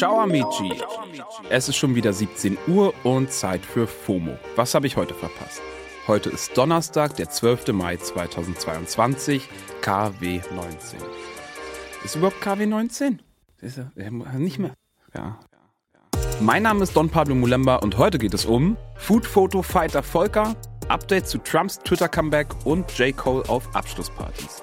Ciao amici. Es ist schon wieder 17 Uhr und Zeit für FOMO. Was habe ich heute verpasst? Heute ist Donnerstag, der 12. Mai 2022, KW 19. Ist überhaupt KW 19? Ist er, nicht mehr. Ja. Mein Name ist Don Pablo Mulemba und heute geht es um Food Photo Fighter Volker, Update zu Trumps Twitter Comeback und J. Cole auf Abschlusspartys.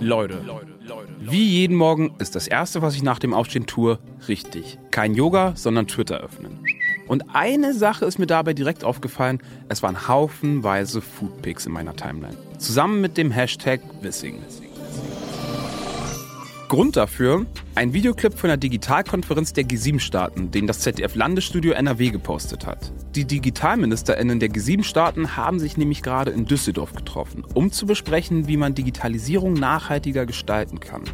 Leute, wie jeden Morgen ist das Erste, was ich nach dem Aufstehen tue, richtig. Kein Yoga, sondern Twitter öffnen. Und eine Sache ist mir dabei direkt aufgefallen, es waren haufenweise Foodpics in meiner Timeline. Zusammen mit dem Hashtag Wissing. Grund dafür ein Videoclip von der Digitalkonferenz der G7-Staaten, den das ZDF-Landesstudio NRW gepostet hat. Die DigitalministerInnen der G7-Staaten haben sich nämlich gerade in Düsseldorf getroffen, um zu besprechen, wie man Digitalisierung nachhaltiger gestalten kann.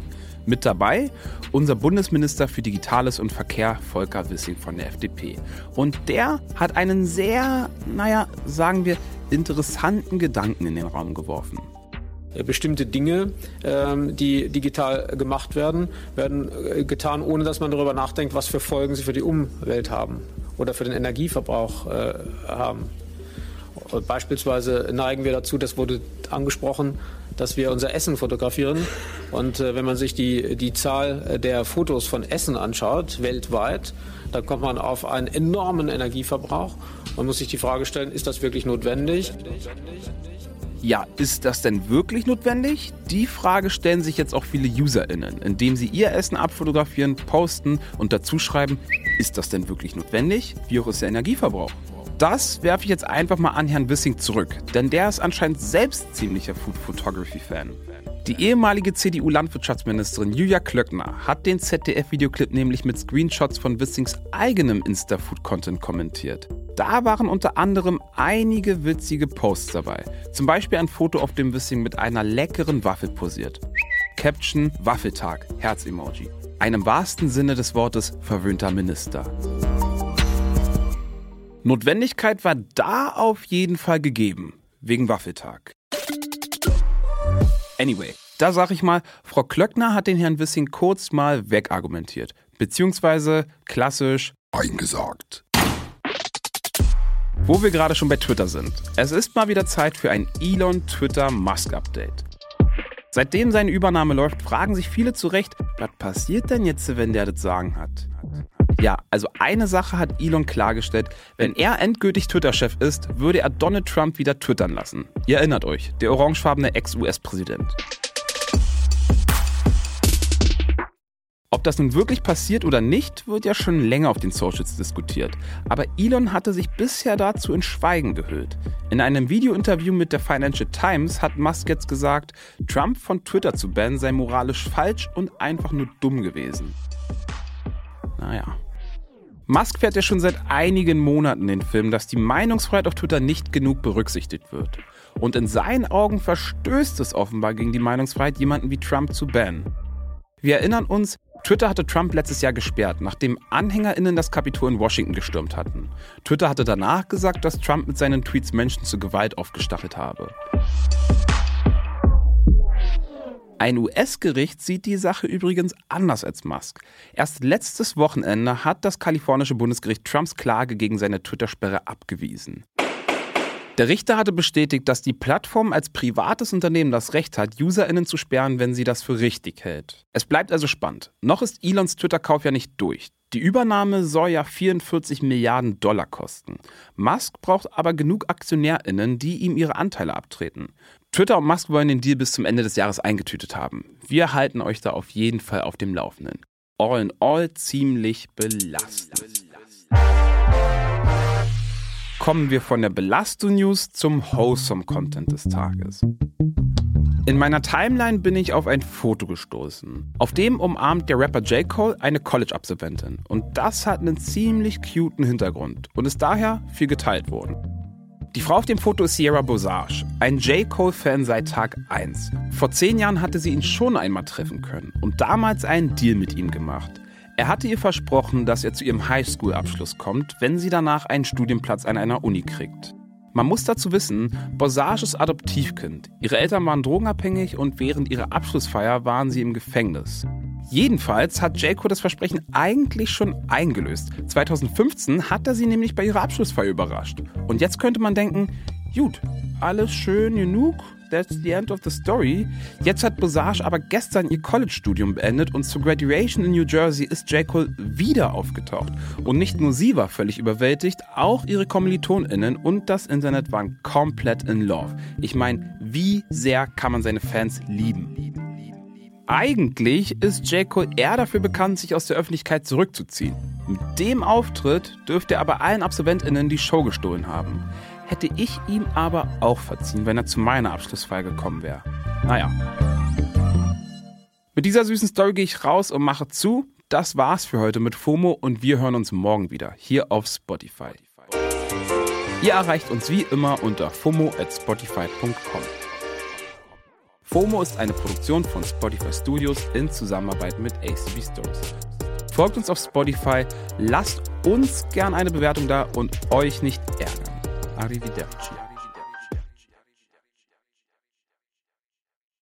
Mit dabei unser Bundesminister für Digitales und Verkehr Volker Wissing von der FDP. Und der hat einen sehr, naja, sagen wir, interessanten Gedanken in den Raum geworfen. Äh, bestimmte Dinge, ähm, die digital gemacht werden, werden äh, getan, ohne dass man darüber nachdenkt, was für Folgen sie für die Umwelt haben oder für den Energieverbrauch äh, haben. Beispielsweise neigen wir dazu, das wurde angesprochen, dass wir unser Essen fotografieren. Und wenn man sich die, die Zahl der Fotos von Essen anschaut, weltweit, dann kommt man auf einen enormen Energieverbrauch. Man muss sich die Frage stellen, ist das wirklich notwendig? Ja, ist das denn wirklich notwendig? Die Frage stellen sich jetzt auch viele UserInnen, indem sie ihr Essen abfotografieren, posten und dazu schreiben, ist das denn wirklich notwendig? Wie hoch ist der Energieverbrauch? Das werfe ich jetzt einfach mal an Herrn Wissing zurück, denn der ist anscheinend selbst ziemlicher Food Photography Fan. Die ehemalige CDU-Landwirtschaftsministerin Julia Klöckner hat den ZDF-Videoclip nämlich mit Screenshots von Wissings eigenem Insta-Food-Content kommentiert. Da waren unter anderem einige witzige Posts dabei. Zum Beispiel ein Foto, auf dem Wissing mit einer leckeren Waffel posiert. Caption Waffeltag, Herz-Emoji. Einem wahrsten Sinne des Wortes verwöhnter Minister. Notwendigkeit war da auf jeden Fall gegeben, wegen Waffeltag. Anyway, da sag ich mal, Frau Klöckner hat den Herrn Wissing kurz mal wegargumentiert. Beziehungsweise klassisch eingesagt. Wo wir gerade schon bei Twitter sind. Es ist mal wieder Zeit für ein Elon Twitter Musk Update. Seitdem seine Übernahme läuft, fragen sich viele zu Recht, was passiert denn jetzt, wenn der das Sagen hat? Ja, also eine Sache hat Elon klargestellt. Wenn er endgültig Twitter-Chef ist, würde er Donald Trump wieder twittern lassen. Ihr erinnert euch, der orangefarbene Ex-US-Präsident. Ob das nun wirklich passiert oder nicht, wird ja schon länger auf den Socials diskutiert. Aber Elon hatte sich bisher dazu in Schweigen gehüllt. In einem Videointerview mit der Financial Times hat Musk jetzt gesagt, Trump von Twitter zu bannen sei moralisch falsch und einfach nur dumm gewesen. Naja. Musk fährt ja schon seit einigen Monaten den Film, dass die Meinungsfreiheit auf Twitter nicht genug berücksichtigt wird. Und in seinen Augen verstößt es offenbar gegen die Meinungsfreiheit, jemanden wie Trump zu bannen. Wir erinnern uns, Twitter hatte Trump letztes Jahr gesperrt, nachdem AnhängerInnen das Kapitol in Washington gestürmt hatten. Twitter hatte danach gesagt, dass Trump mit seinen Tweets Menschen zur Gewalt aufgestachelt habe. Ein US-Gericht sieht die Sache übrigens anders als Musk. Erst letztes Wochenende hat das kalifornische Bundesgericht Trumps Klage gegen seine Twitter-Sperre abgewiesen. Der Richter hatte bestätigt, dass die Plattform als privates Unternehmen das Recht hat, UserInnen zu sperren, wenn sie das für richtig hält. Es bleibt also spannend. Noch ist Elons Twitter-Kauf ja nicht durch. Die Übernahme soll ja 44 Milliarden Dollar kosten. Musk braucht aber genug AktionärInnen, die ihm ihre Anteile abtreten. Twitter und Musk wollen den Deal bis zum Ende des Jahres eingetütet haben. Wir halten euch da auf jeden Fall auf dem Laufenden. All in all ziemlich belastend kommen wir von der Belastung-News zum Wholesome Content des Tages. In meiner Timeline bin ich auf ein Foto gestoßen. Auf dem umarmt der Rapper J. Cole eine College-Absolventin. Und das hat einen ziemlich cuten Hintergrund und ist daher viel geteilt worden. Die Frau auf dem Foto ist Sierra Bosage, ein J. Cole-Fan seit Tag 1. Vor zehn Jahren hatte sie ihn schon einmal treffen können und damals einen Deal mit ihm gemacht. Er hatte ihr versprochen, dass er zu ihrem Highschool-Abschluss kommt, wenn sie danach einen Studienplatz an einer Uni kriegt. Man muss dazu wissen, Bossage ist Adoptivkind. Ihre Eltern waren drogenabhängig und während ihrer Abschlussfeier waren sie im Gefängnis. Jedenfalls hat Jaco das Versprechen eigentlich schon eingelöst. 2015 hat er sie nämlich bei ihrer Abschlussfeier überrascht. Und jetzt könnte man denken, gut, alles schön genug, that's the end of the story. Jetzt hat Bosage aber gestern ihr College-Studium beendet und zur Graduation in New Jersey ist J. Cole wieder aufgetaucht. Und nicht nur sie war völlig überwältigt, auch ihre KommilitonInnen und das Internet waren komplett in love. Ich meine, wie sehr kann man seine Fans lieben? Eigentlich ist J. Cole eher dafür bekannt, sich aus der Öffentlichkeit zurückzuziehen. Mit dem Auftritt dürfte er bei allen AbsolventInnen die Show gestohlen haben hätte ich ihm aber auch verziehen, wenn er zu meiner Abschlussfeier gekommen wäre. Naja. Mit dieser süßen Story gehe ich raus und mache zu. Das war's für heute mit FOMO und wir hören uns morgen wieder hier auf Spotify. Ihr erreicht uns wie immer unter FOMO at Spotify.com. FOMO ist eine Produktion von Spotify Studios in Zusammenarbeit mit ACB Stories. Folgt uns auf Spotify, lasst uns gern eine Bewertung da und euch nicht ärgern. Arrivederci.